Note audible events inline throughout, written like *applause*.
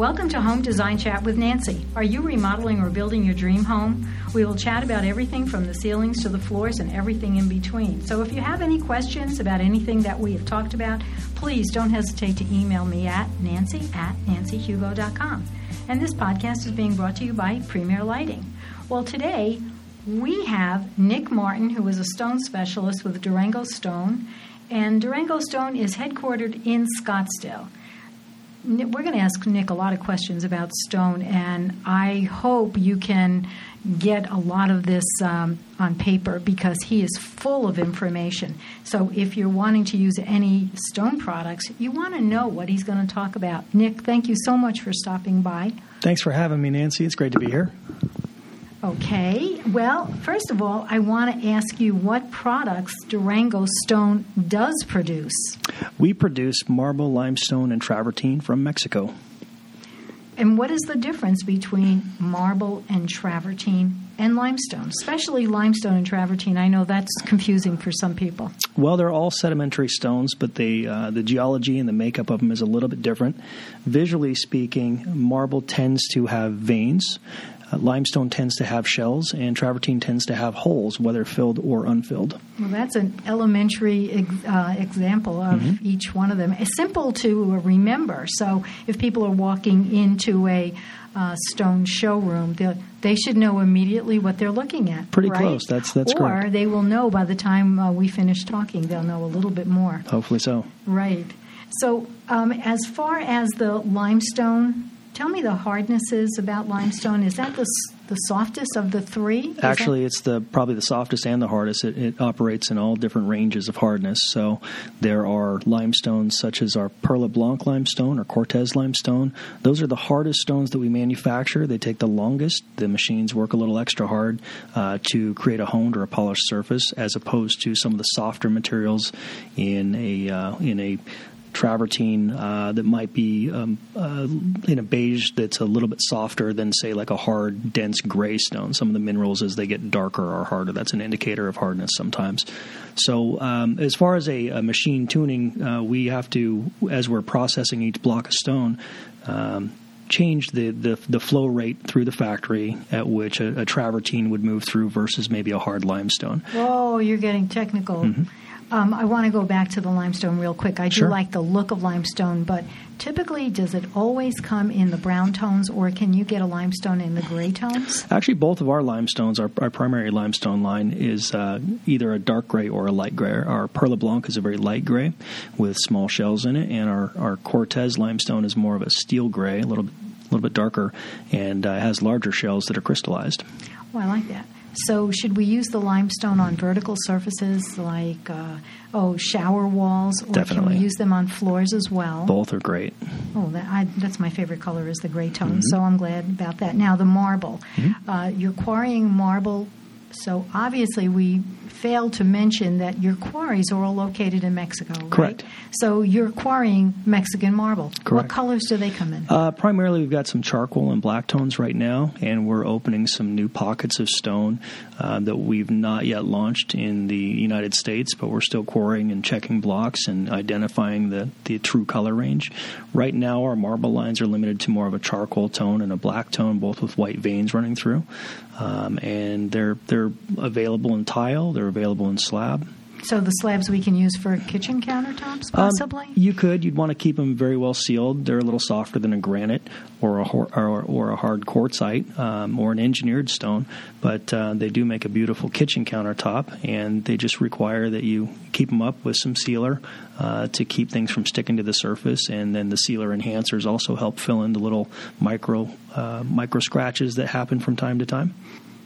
Welcome to Home Design Chat with Nancy. Are you remodeling or building your dream home? We will chat about everything from the ceilings to the floors and everything in between. So if you have any questions about anything that we have talked about, please don't hesitate to email me at nancy at nancyhugo.com. And this podcast is being brought to you by Premier Lighting. Well, today we have Nick Martin, who is a stone specialist with Durango Stone. And Durango Stone is headquartered in Scottsdale. We're going to ask Nick a lot of questions about stone, and I hope you can get a lot of this um, on paper because he is full of information. So if you're wanting to use any stone products, you want to know what he's going to talk about. Nick, thank you so much for stopping by. Thanks for having me, Nancy. It's great to be here. Okay. Well, first of all, I want to ask you what products Durango Stone does produce. We produce marble, limestone, and travertine from Mexico. And what is the difference between marble and travertine and limestone, especially limestone and travertine? I know that's confusing for some people. Well, they're all sedimentary stones, but they, uh, the geology and the makeup of them is a little bit different. Visually speaking, marble tends to have veins, uh, limestone tends to have shells, and travertine tends to have holes, whether filled or unfilled. Well, that's an elementary ex- uh, example of mm-hmm. each one of them. It's simple to remember. So if people are walking into a uh, stone showroom, they should know immediately what they're looking at. Pretty right? close. That's that's or correct. Or they will know by the time uh, we finish talking. They'll know a little bit more. Hopefully so. Right. So um, as far as the limestone Tell me the hardnesses about limestone. Is that the the softest of the three? Is Actually, that... it's the probably the softest and the hardest. It, it, operates in all different ranges of hardness. So there are limestones such as our Perle Blanc limestone or Cortez limestone. Those are the hardest stones that we manufacture. They take the longest. The machines work a little extra hard uh, to create a honed or a polished surface, as opposed to some of the softer materials in a uh, in a travertine uh, that might be um, uh, in a beige that's a little bit softer than, say, like a hard, dense gray stone. Some of the minerals, as they get darker, are harder. That's an indicator of hardness sometimes. So, um, as far as a, a machine tuning, uh, we have to, as we're processing each block of stone, um, change the, the, the flow rate through the factory at which a, a, travertine would move through versus maybe a hard limestone. Whoa, you're getting technical. Mm-hmm. Um, I want to go back to the limestone real quick. I do sure. like the look of limestone, but typically, does it always come in the brown tones, or can you get a limestone in the gray tones? Actually, both of our limestones, our, our primary limestone line, is uh, either a dark gray or a light gray. Our Perle Blanc is a very light gray with small shells in it, and our, our Cortez limestone is more of a steel gray, a little bit, a little bit darker, and uh, has larger shells that are crystallized. Oh, I like that. So, should we use the limestone on vertical surfaces like, uh, oh, shower walls, or Definitely. can we use them on floors as well? Both are great. Oh, that, I, that's my favorite color is the gray tone. Mm-hmm. So I'm glad about that. Now the marble, mm-hmm. uh, you're quarrying marble. So obviously we failed to mention that your quarries are all located in Mexico, right? Correct. So you're quarrying Mexican marble. Correct. What colors do they come in? Uh, primarily, we've got some charcoal and black tones right now, and we're opening some new pockets of stone uh, that we've not yet launched in the United States, but we're still quarrying and checking blocks and identifying the, the true color range. Right now, our marble lines are limited to more of a charcoal tone and a black tone, both with white veins running through. Um, and they're they're available in tile. They're available in slab. So the slabs we can use for kitchen countertops, um, possibly. Um, you could. You'd want to keep them very well sealed. They're a little softer than a granite or a or, or a hard quartzite um, or an engineered stone, but uh, they do make a beautiful kitchen countertop, and they just require that you keep them up with some sealer uh, to keep things from sticking to the surface, and then the sealer enhancers also help fill in the little micro uh, micro scratches that happen from time to time.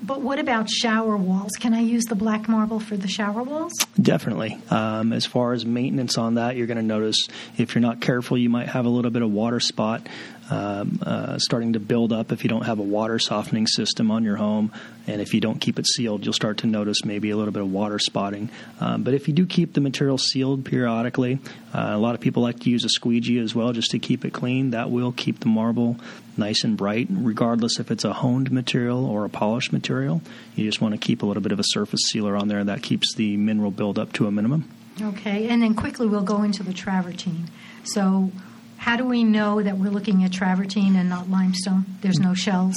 But what about shower walls? Can I use the black marble for the shower walls? Definitely. Um, as far as maintenance on that, you're going to notice if you're not careful, you might have a little bit of water spot um, uh, starting to build up if you don't have a water softening system on your home. And if you don't keep it sealed, you'll start to notice maybe a little bit of water spotting. Um, but if you do keep the material sealed periodically, uh, a lot of people like to use a squeegee as well just to keep it clean. That will keep the marble nice and bright, regardless if it's a honed material or a polished material. You just want to keep a little bit of a surface sealer on there that keeps the mineral buildup to a minimum. Okay, and then quickly we'll go into the travertine. So How do we know that we're looking at travertine and not limestone? There's no shells.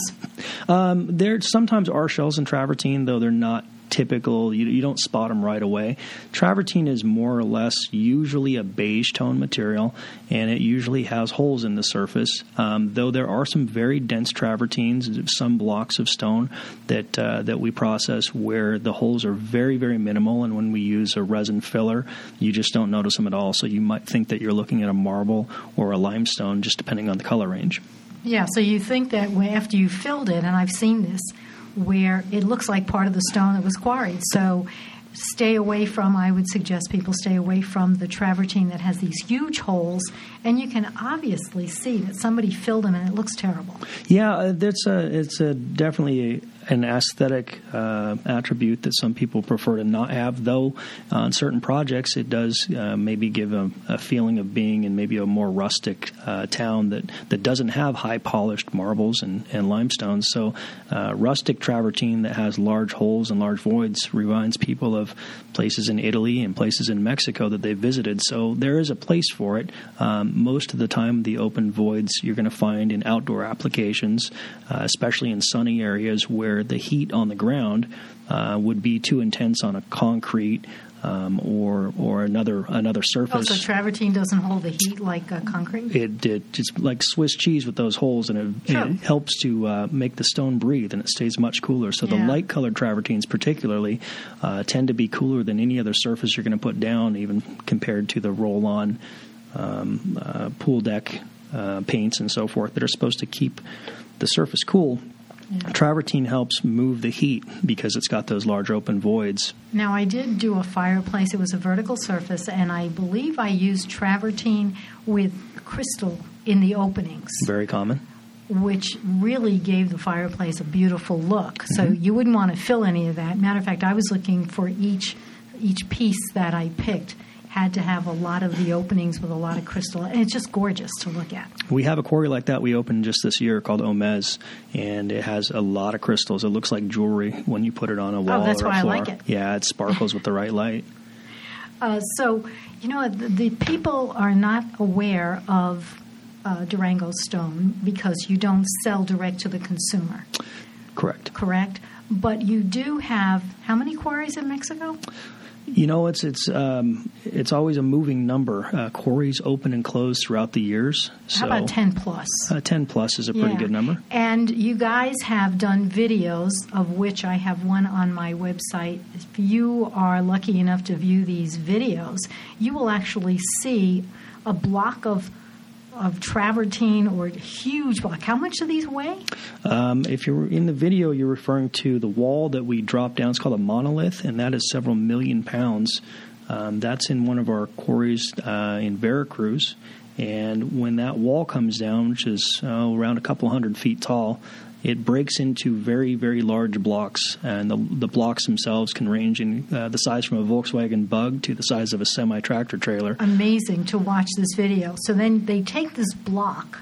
Um, there sometimes are shells in travertine, though they're not typical. You, you, don't spot them right away. Travertine is more or less usually a beige tone material, and it usually has holes in the surface. Um, though there are some very dense travertines, some blocks of stone that uh, that we process where the holes are very very minimal, and when we use a resin filler, you just don't notice them at all. So you might think that you're looking at a marble or a limestone, just depending on the color range. Yeah, so you think that after you filled it, and I've seen this, where it looks like part of the stone that was quarried. So stay away from, I would suggest people stay away from the travertine that has these huge holes, and you can obviously see that somebody filled them and it looks terrible. Yeah, uh, that's a, it's a definitely an aesthetic uh, attribute that some people prefer to not have. Though on certain projects, it does uh, maybe give a, a, feeling of being in maybe a more rustic uh, town that, that doesn't have high polished marbles and, and limestones. So, uh, rustic travertine that has large holes and large voids reminds people of places in Italy and places in Mexico that they've visited. So there is a place for it. Um, most of the time, the open voids you're going to find in outdoor applications, uh, especially in sunny areas where the heat on the ground uh, would be too intense on a concrete um, or or another another surface. Oh, so travertine doesn't hold the heat like uh, concrete. It, it it's like Swiss cheese with those holes, and it, it helps to uh, make the stone breathe, and it stays much cooler. So yeah. the light colored travertines, particularly, uh, tend to be cooler than any other surface you're going to put down, even compared to the roll on um, uh, pool deck uh, paints and so forth that are supposed to keep the surface cool yeah. Travertine helps move the heat because it's got those large open voids. Now, I did do a fireplace. It was a vertical surface, and I believe I used travertine with crystal in the openings. Very common. Which really gave the fireplace a beautiful look. So mm-hmm. you wouldn't want to fill any of that. Matter of fact, I was looking for each each piece that I picked had to have a lot of the openings with a lot of crystal. And it's just gorgeous to look at. We have a quarry like that we opened just this year called Omez, and it has a lot of crystals. It looks like jewelry when you put it on a wall. Oh, that's or why a floor. I like it. Yeah, it sparkles with the right light. *laughs* Uh, so, you know, the, the, people are not aware of uh, Durango stone because you don't sell direct to the consumer. Correct. Correct. But you do have how many quarries in Mexico? You know, it's it's um, it's always a moving number. Uh, quarries open and close throughout the years. So, How about ten plus? Uh, ten plus is a pretty yeah. good number. And you guys have done videos, of which I have one on my website. If you are lucky enough to view these videos, you will actually see a block of of travertine or huge block. How much do these weigh? Um, if you're in the video, you're referring to the wall that we drop down. It's called a monolith, and that is several million pounds. Um, that's in one of our quarries uh, in Veracruz. And when that wall comes down, which is uh, around a couple hundred feet tall, it breaks into very, very large blocks, and the, the blocks themselves can range in uh, the size from a Volkswagen Bug to the size of a semi tractor trailer. Amazing to watch this video. So then they take this block,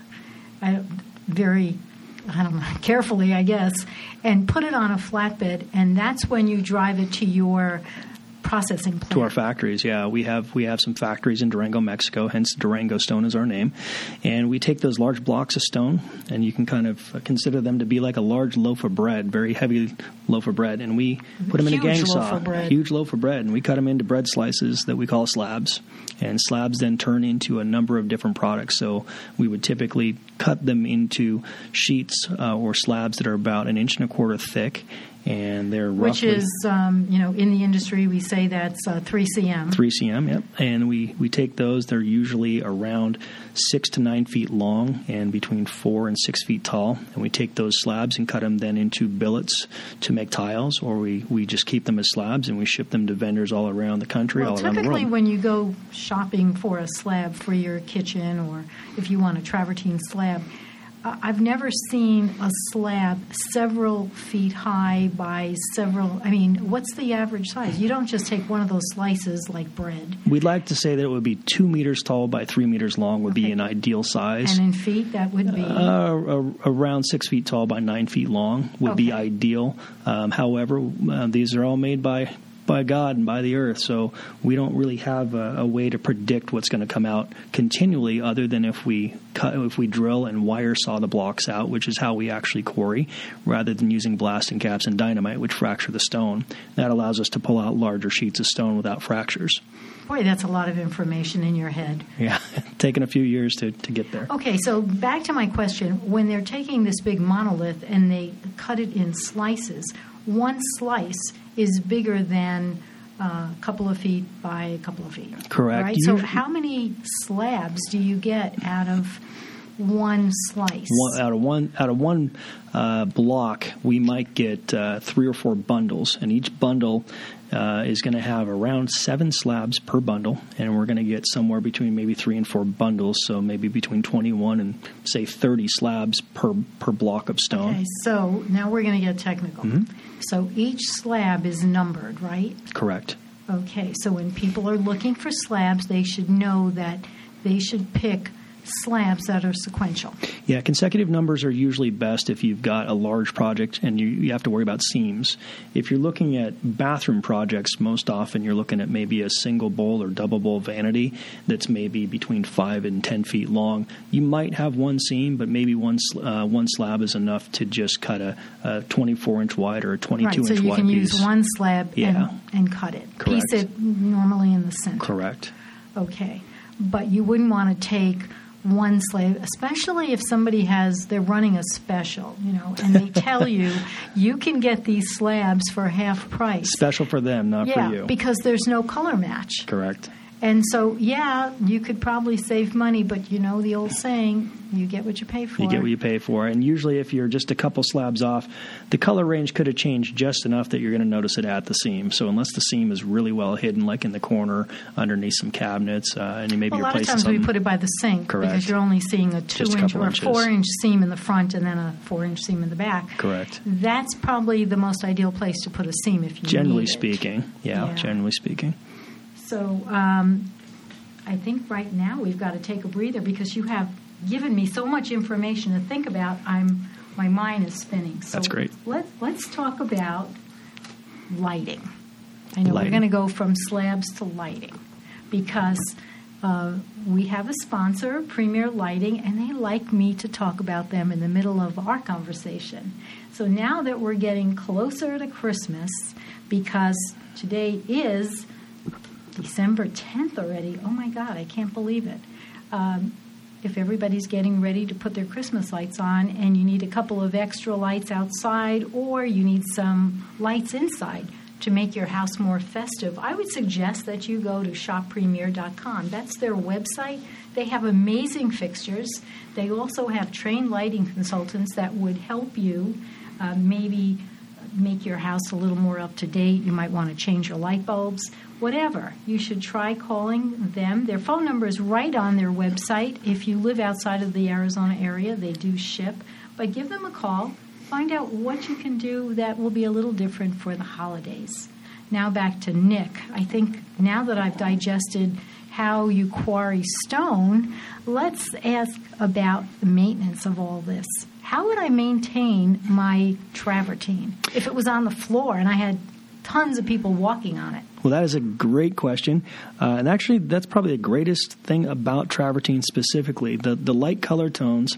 uh, very I don't know, *laughs* carefully, I guess, and put it on a flatbed, and that's when you drive it to your processing plant. To our factories, yeah. We have we have some factories in Durango, Mexico. Hence, Durango stone is our name. And we take those large blocks of stone, and you can kind of consider them to be like a large loaf of bread, very heavy loaf of bread, and we put them huge in a gang saw, huge loaf of bread, and we cut them into bread slices that we call slabs. And slabs then turn into a number of different products. So we would typically cut them into sheets uh, or slabs that are about an inch and a quarter thick and they're which is um, you know in the industry we say that's uh, 3cm 3cm yep. And we we take those. They're usually around six to nine feet long and between four and six feet tall. And we take those slabs and cut them then into billets to make tiles or we we just keep them as slabs and we ship them to vendors all around the country well, all around the world. typically when you go shopping for a slab for your kitchen or if you want a travertine slab I've never seen a slab several feet high by several. I mean, what's the average size? You don't just take one of those slices like bread. We'd like to say that it would be two meters tall by three meters long would okay. be an ideal size. And in feet, that would be uh, around six feet tall by nine feet long would okay. be ideal. Um, however, uh, these are all made by by God and by the earth. So we don't really have a, a way to predict what's going to come out continually, other than if we cut, if we drill and wire saw the blocks out, which is how we actually quarry, rather than using blasting caps and dynamite, which fracture the stone. That allows us to pull out larger sheets of stone without fractures. Boy, that's a lot of information in your head. Yeah, *laughs* taken a few years to, to get there. Okay, so back to my question. When they're taking this big monolith and they cut it in slices, one slice is bigger than uh, a couple of feet by a couple of feet. Correct. Right? So, how many slabs do you get out of one slice? One, out of one out of one uh, block, we might get uh, three or four bundles, and each bundle uh, is going to have around seven slabs per bundle, and we're going to get somewhere between maybe three and four bundles, so maybe between 21 and say 30 slabs per per block of stone. Okay, so now we're going to get technical. Mm-hmm. So each slab is numbered, right? Correct. Okay, so when people are looking for slabs, they should know that they should pick slabs that are sequential. Yeah, consecutive numbers are usually best if you've got a large project and you, you have to worry about seams. If you're looking at bathroom projects, most often you're looking at maybe a single bowl or double bowl vanity that's maybe between five and ten feet long. You might have one seam, but maybe one uh, one slab is enough to just cut a, a 24 inch wide or a 22 right, inch so you can piece. use one slab Yeah. and, and cut it. Correct. Piece it normally in the center. Correct. Okay, but you wouldn't want to take one slab, especially if somebody has they're running a special, you know, and they tell *laughs* you you can get these slabs for half price. Special for them, not yeah, for you. because there's no color match. Correct. And so, yeah, you could probably save money, but you know the old saying, you get what you pay for. You get what you pay for. And usually, if you're just a couple slabs off, the color range could have changed just enough that you're going to notice it at the seam. So, unless the seam is really well hidden, like in the corner underneath some cabinets, uh, and you maybe Well, a lot of times we put it by the sink Correct. because you're only seeing a two Just a inch couple or a inches. four inch seam in the front and then a four inch seam in the back. Correct. That's probably the most ideal place to put a seam if you Generally speaking, yeah, Yeah. generally speaking. So um, I think right now we've got to take a breather because you have given me so much information to think about. I'm my mind is spinning. So That's great. Let's Let's talk about lighting. I know Lighting. we're going to go from slabs to lighting because uh, we have a sponsor, Premier Lighting, and they like me to talk about them in the middle of our conversation. So now that we're getting closer to Christmas, because today is December 10th already. Oh my God, I can't believe it. Um, if everybody's getting ready to put their Christmas lights on and you need a couple of extra lights outside or you need some lights inside to make your house more festive, I would suggest that you go to shoppremier.com. That's their website. They have amazing fixtures. They also have trained lighting consultants that would help you uh, maybe make your house a little more up to date. You might want to change your light bulbs, whatever. You should try calling them. Their phone number is right on their website. If you live outside of the Arizona area, they do ship. But give them a call. Find out what you can do that will be a little different for the holidays. Now back to Nick. I think now that I've digested how you quarry stone, let's ask about the maintenance of all this. How would I maintain my travertine if it was on the floor and I had tons of people walking on it? Well, that is a great question, uh, and actually, that's probably the greatest thing about travertine specifically. The the light color tones,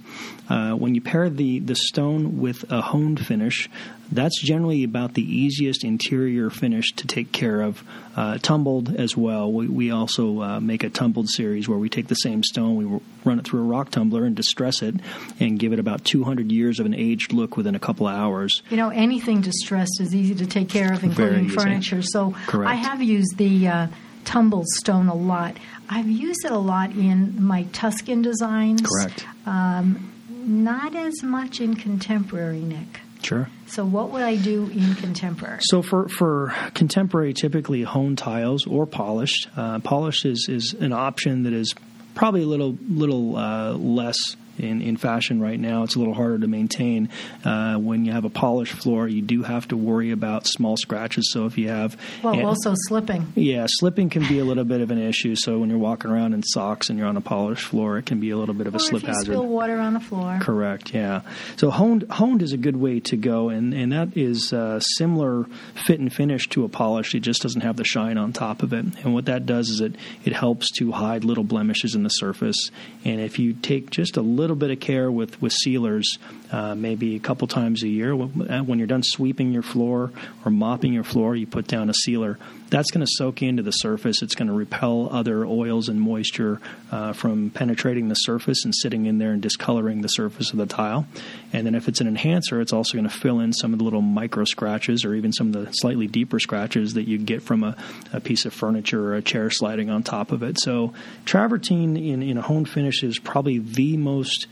uh, when you pair the the stone with a honed finish, that's generally about the easiest interior finish to take care of. Uh, tumbled as well. We, we also uh, make a tumbled series where we take the same stone, we run it through a rock tumbler and distress it, and give it about 200 years of an aged look within a couple of hours. You know, anything distressed is easy to take care of, including furniture. So Correct. I have used the uh, tumbled stone a lot. I've used it a lot in my Tuscan designs. Correct. Um, not as much in contemporary, Nick. Sure. So what would I do in contemporary? So for, for contemporary, typically honed tiles or polished. Uh, polished is, is an option that is probably a little little uh, less in, in fashion right now. It's a little harder to maintain. Uh, when you have a polished floor, you do have to worry about small scratches. So if you have well, and, also slipping. Yeah, slipping can be a little bit of an issue. So when you're walking around in socks and you're on a polished floor, it can be a little bit of or a slip if you hazard. Spill water on the floor. Correct. Yeah. So honed honed is a good way to go, and and that is uh, similar fit and finish to a polished. It just doesn't have the shine on top of it. And what that does is it it helps to hide little blemishes in the surface. And if you take just a little bit of care with with sealers, uh, maybe a couple times a year, when you're done sweeping your floor or mopping your floor, you put down a sealer. That's going to soak into the surface. It's going to repel other oils and moisture uh, from penetrating the surface and sitting in there and discoloring the surface of the tile. And then if it's an enhancer, it's also going to fill in some of the little micro scratches or even some of the slightly deeper scratches that you get from a, a piece of furniture or a chair sliding on top of it. So travertine in, in a honed finish is probably the most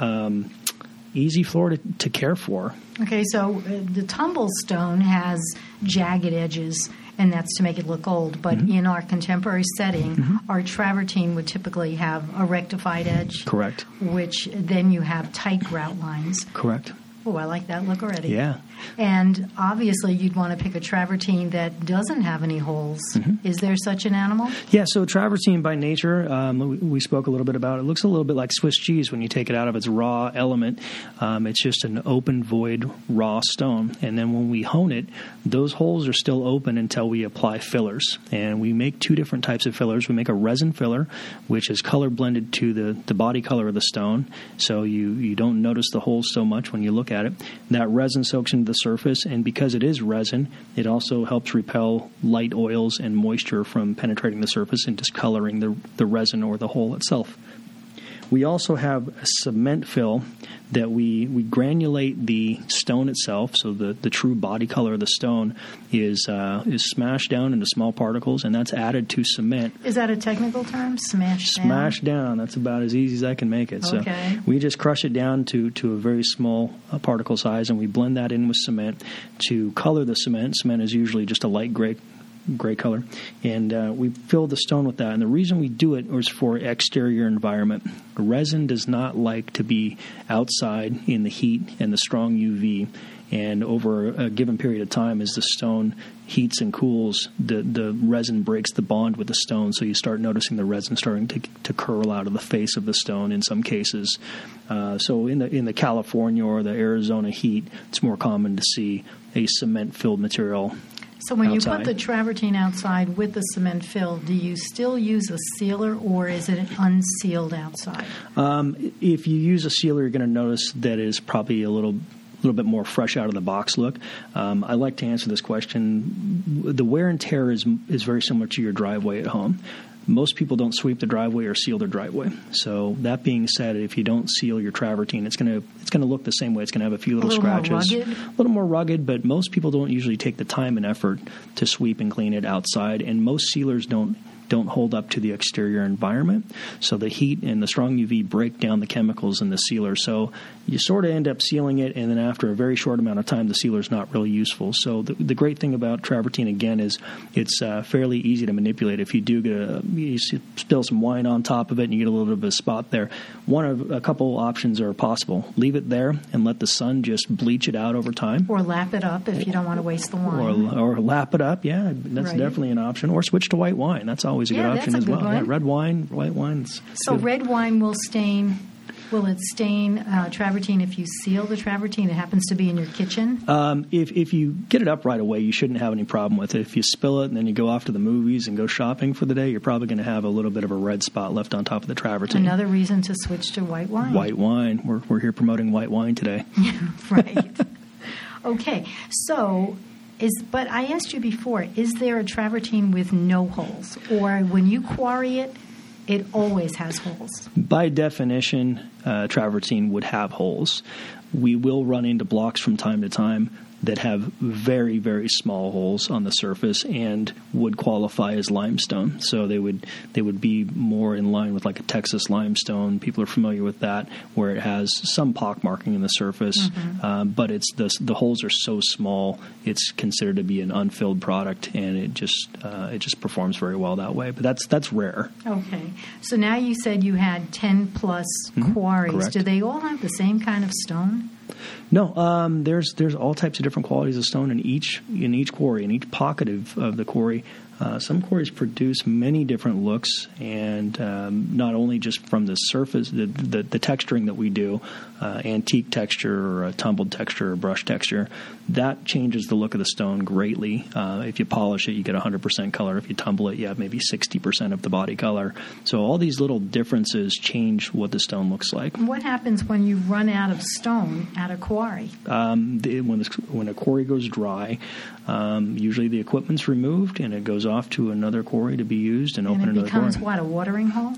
um, easy floor to, to care for. Okay, so uh, the tumble stone has jagged edges and that's to make it look old. But mm-hmm. in our contemporary setting, mm-hmm. our travertine would typically have a rectified edge. Correct. Which then you have tight grout lines. Correct. Oh, I like that look already. Yeah. And obviously, you'd want to pick a travertine that doesn't have any holes. Mm-hmm. Is there such an animal? Yeah, so travertine by nature, um, we spoke a little bit about it. looks a little bit like Swiss cheese when you take it out of its raw element. Um, it's just an open, void, raw stone. And then when we hone it, those holes are still open until we apply fillers. And we make two different types of fillers. We make a resin filler, which is color blended to the, the body color of the stone. So you, you don't notice the holes so much when you look at it. That resin soaks into the surface, and because it is resin, it also helps repel light oils and moisture from penetrating the surface and discoloring the, the resin or the hole itself. We also have a cement fill that we, we granulate the stone itself, so the, the true body color of the stone is uh, is smashed down into small particles, and that's added to cement. Is that a technical term? Smashed down. Smashed down. That's about as easy as I can make it. Okay. So we just crush it down to to a very small uh, particle size, and we blend that in with cement to color the cement. Cement is usually just a light gray gray color, and uh, we fill the stone with that. And the reason we do it is for exterior environment. Resin does not like to be outside in the heat and the strong UV. And over a given period of time, as the stone heats and cools, the, the resin breaks the bond with the stone. So you start noticing the resin starting to, to curl out of the face of the stone in some cases. Uh, so in the in the California or the Arizona heat, it's more common to see a cement filled material so when outside. you put the travertine outside with the cement fill, do you still use a sealer or is it unsealed outside? Um, if you use a sealer, you're going to notice that is probably a little little bit more fresh out of the box look. Um, I like to answer this question. The wear and tear is is very similar to your driveway at home most people don't sweep the driveway or seal their driveway. So that being said, if you don't seal your travertine, it's going to it's to look the same way. It's going to have a few little, a little scratches, a little more rugged. But most people don't usually take the time and effort to sweep and clean it outside, and most sealers don't don't hold up to the exterior environment. So the heat and the strong UV break down the chemicals in the sealer. So you sort of end up sealing it, and then after a very short amount of time, the sealer is not really useful. So the, the great thing about travertine again is it's uh, fairly easy to manipulate. If you do get a you spill some wine on top of it and you get a little bit of a spot there, one of a couple options are possible. Leave it there and let the sun just bleach it out over time, or lap it up if you don't want to waste the wine, or, or lap it up. Yeah, that's right. definitely an option. Or switch to white wine. That's always a yeah, good option a as good well. Yeah, red wine, white wines. So good. red wine will stain Will it stain uh, travertine if you seal the travertine? It happens to be in your kitchen. Um, if if you get it up right away, you shouldn't have any problem with it. If you spill it and then you go off to the movies and go shopping for the day, you're probably going to have a little bit of a red spot left on top of the travertine. Another reason to switch to white wine. White wine. We're we're here promoting white wine today. *laughs* right. *laughs* okay. So is but I asked you before, is there a travertine with no holes? Or when you quarry it, it always has holes. By definition, uh, travertine would have holes. We will run into blocks from time to time. That have very very small holes on the surface and would qualify as limestone. So they would they would be more in line with like a Texas limestone. People are familiar with that, where it has some pock marking in the surface, mm-hmm. uh, but it's the the holes are so small it's considered to be an unfilled product, and it just uh, it just performs very well that way. But that's that's rare. Okay, so now you said you had ten plus mm-hmm. quarries. Correct. Do they all have the same kind of stone? No, um, there's there's all types of different qualities of stone in each in each quarry, in each pocket of, of the quarry. Uh, some quarries produce many different looks, and um, not only just from the surface, the, the, the texturing that we do, uh, antique texture or a tumbled texture or brush texture, that changes the look of the stone greatly. Uh, if you polish it, you get 100% color. If you tumble it, you have maybe 60% of the body color. So all these little differences change what the stone looks like. What happens when you run out of stone at a quarry? Um, the, when, when a quarry goes dry, um, usually the equipment's removed and it goes off to another quarry to be used and, and open another quarry. it becomes what a watering hole.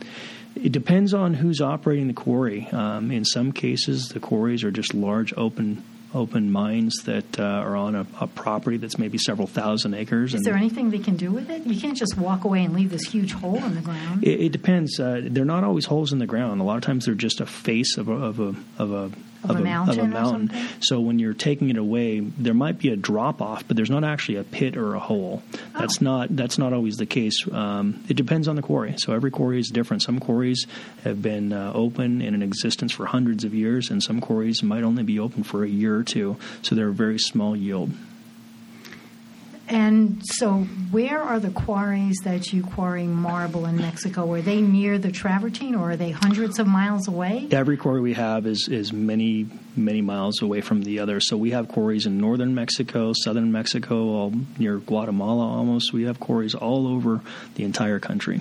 It depends on who's operating the quarry. Um, in some cases, the quarries are just large open open mines that uh, are on a, a, property that's maybe several thousand acres. Is there anything they can do with it? You can't just walk away and leave this huge hole in the ground. It, it depends. Uh, they're not always holes in the ground. A lot of times they're just a face of a, of a, of a of, of, a, mountain, of a mountain. So when you're taking it away, there might be a drop off, but there's not actually a pit or a hole. That's oh. not that's not always the case. Um, it depends on the quarry. So every quarry is different. Some quarries have been uh, open and in existence for hundreds of years, and some quarries might only be open for a year or two. So they're a very small yield. And so, where are the quarries that you quarry marble in Mexico? Are they near the Travertine, or are they hundreds of miles away? Every quarry we have is is many many miles away from the other. So we have quarries in northern Mexico, southern Mexico, all near Guatemala almost. We have quarries all over the entire country.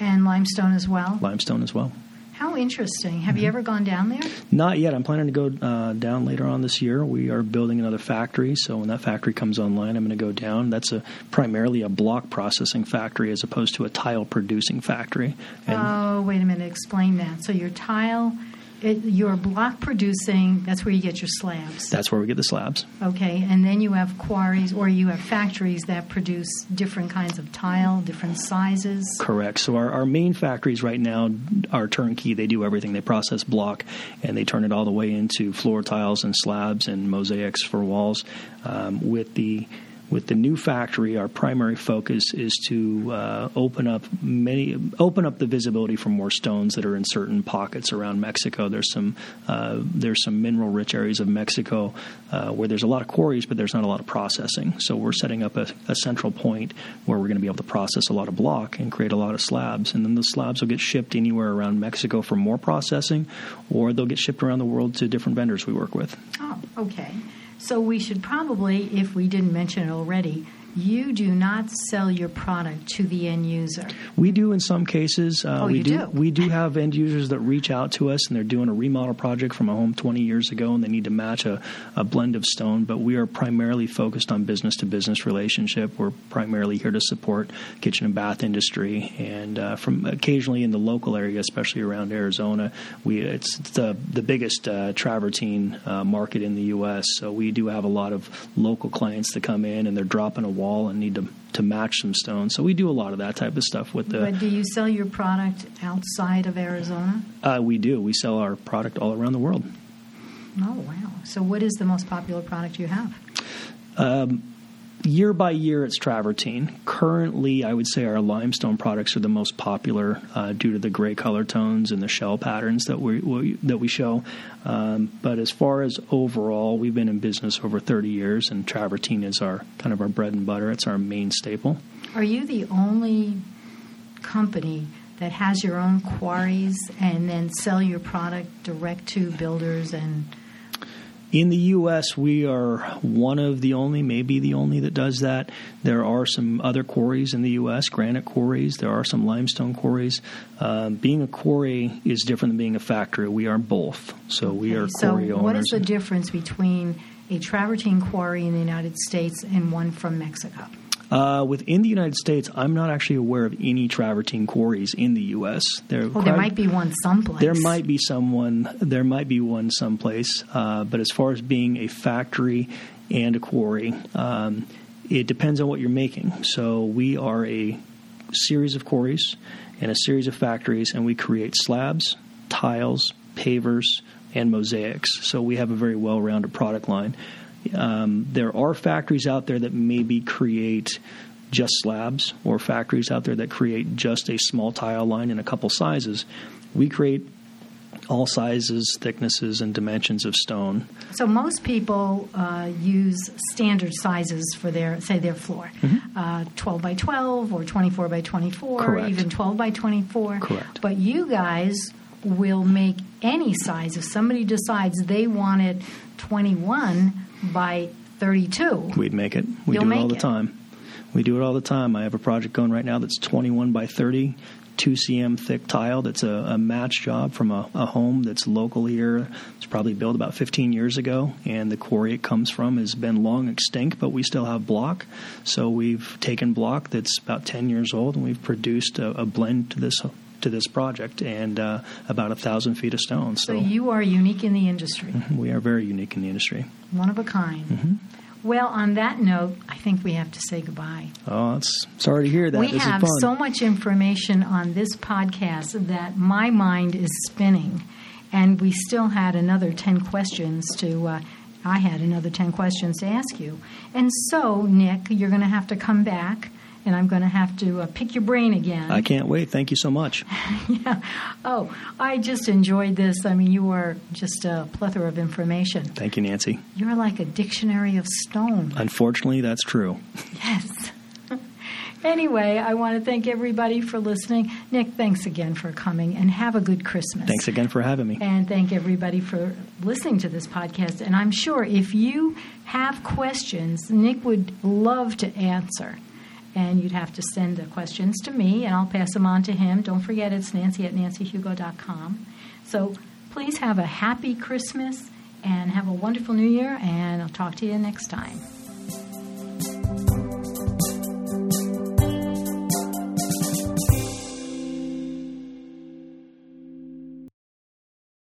And limestone as well. Limestone as well. How interesting. Have you ever gone down there? Not yet. I'm planning to go uh, down later on this year. We are building another factory, so when that factory comes online, I'm going to go down. That's a primarily a block processing factory as opposed to a tile producing factory. And oh, wait a minute. Explain that. So your tile it, you're block producing. That's where you get your slabs. That's where we get the slabs. Okay, and then you have quarries or you have factories that produce different kinds of tile, different sizes. Correct. So our, our main factories right now are turnkey. They do everything. They process block and they turn it all the way into floor tiles and slabs and mosaics for walls. Um, with the with the new factory, our primary focus is to uh, open up many, open up the visibility for more stones that are in certain pockets around Mexico. There's some, uh, there's some mineral-rich areas of Mexico uh, where there's a lot of quarries, but there's not a lot of processing. So we're setting up a, a central point where we're going to be able to process a lot of block and create a lot of slabs, and then the slabs will get shipped anywhere around Mexico for more processing, or they'll get shipped around the world to different vendors we work with. Oh, okay. So we should probably, if we didn't mention it already, you do not sell your product to the end user. We do in some cases. Uh, oh, we you do, do. We do have end users that reach out to us and they're doing a remodel project from a home 20 years ago and they need to match a, a blend of stone. But we are primarily focused on business to business relationship. We're primarily here to support kitchen and bath industry and uh, from occasionally in the local area, especially around Arizona. We it's the the biggest uh, travertine uh, market in the U.S. So we do have a lot of local clients that come in and they're dropping a wall and need to to match some stones. So we do a lot of that type of stuff with the. But do you sell your product outside of Arizona? Uh, we do. We sell our product all around the world. Oh wow! So what is the most popular product you have? Um, year by year, it's travertine. Currently, I would say our limestone products are the most popular uh, due to the gray color tones and the shell patterns that we, we that we show. Um, but as far as overall, we've been in business over 30 years, and travertine is our kind of our bread and butter. It's our main staple. Are you the only company? That has your own quarries and then sell your product direct to builders and in the U.S., we are one of the only, maybe the only, that does that. There are some other quarries in the U.S., granite quarries. There are some limestone quarries. Um, being a quarry is different than being a factory. We are both. So we are quarry so owners. what is the difference between a travertine quarry in the United States and one from Mexico? Uh, within the United States, I'm not actually aware of any travertine quarries in the U.S. There, well, there might be one someplace. There might be someone. There might be one someplace. Uh, but as far as being a factory and a quarry. Um, it depends on what you're making. So we are a series of quarries and a series of factories, and we create slabs, tiles, pavers, and mosaics. So we have a very well rounded product line. Um, there are factories out there that maybe create just slabs, or factories out there that create just a small tile line in a couple sizes. We create all sizes, thicknesses, and dimensions of stone. So most people uh, use standard sizes for their, say, their floor, Mm-hmm. uh, 12 by 12 or 24 by 24, Correct. even 12 by 24. Correct. But you guys will make any size if somebody decides they want it 21 by 32. We'd make it. We You'll do it all the it. time. We do it all the time. I have a project going right now that's 21 by 30, 2 cm thick tile. That's a, a match job from a, a home that's local here. It's probably built about 15 years ago, and the quarry it comes from has been long extinct, but we still have block. So we've taken block that's about 10 years old, and we've produced a, a blend to this to this project and uh, about a thousand feet of stone. So So you are unique in the industry, we are very unique in the industry. one of a kind. Mm-hmm. Well, on that note, I think we have to say goodbye. Oh, it's sorry to hear that. We this have is fun. so much information on this podcast that my mind is spinning, and we still had another 10 questions to. Uh, I had another 10 questions to ask you. And so, Nick, you're going to have to come back, and I'm going to have to uh, pick your brain again. I can't wait. Thank you so much. *laughs* yeah. Oh, I just enjoyed this. I mean, you are just a plethora of information. Thank you, Nancy. You're like a dictionary of stone. Unfortunately, that's true. Yes. *laughs* anyway, I want to thank everybody for listening. Nick, thanks again for coming and have a good Christmas. Thanks again for having me. And thank everybody for listening to this podcast. And I'm sure if you have questions, Nick would love to answer. And you'd have to send the questions to me, and I'll pass them on to him. Don't forget, it's nancy at nancyhugo.com. So please have a happy Christmas and have a wonderful new year, and I'll talk to you next time.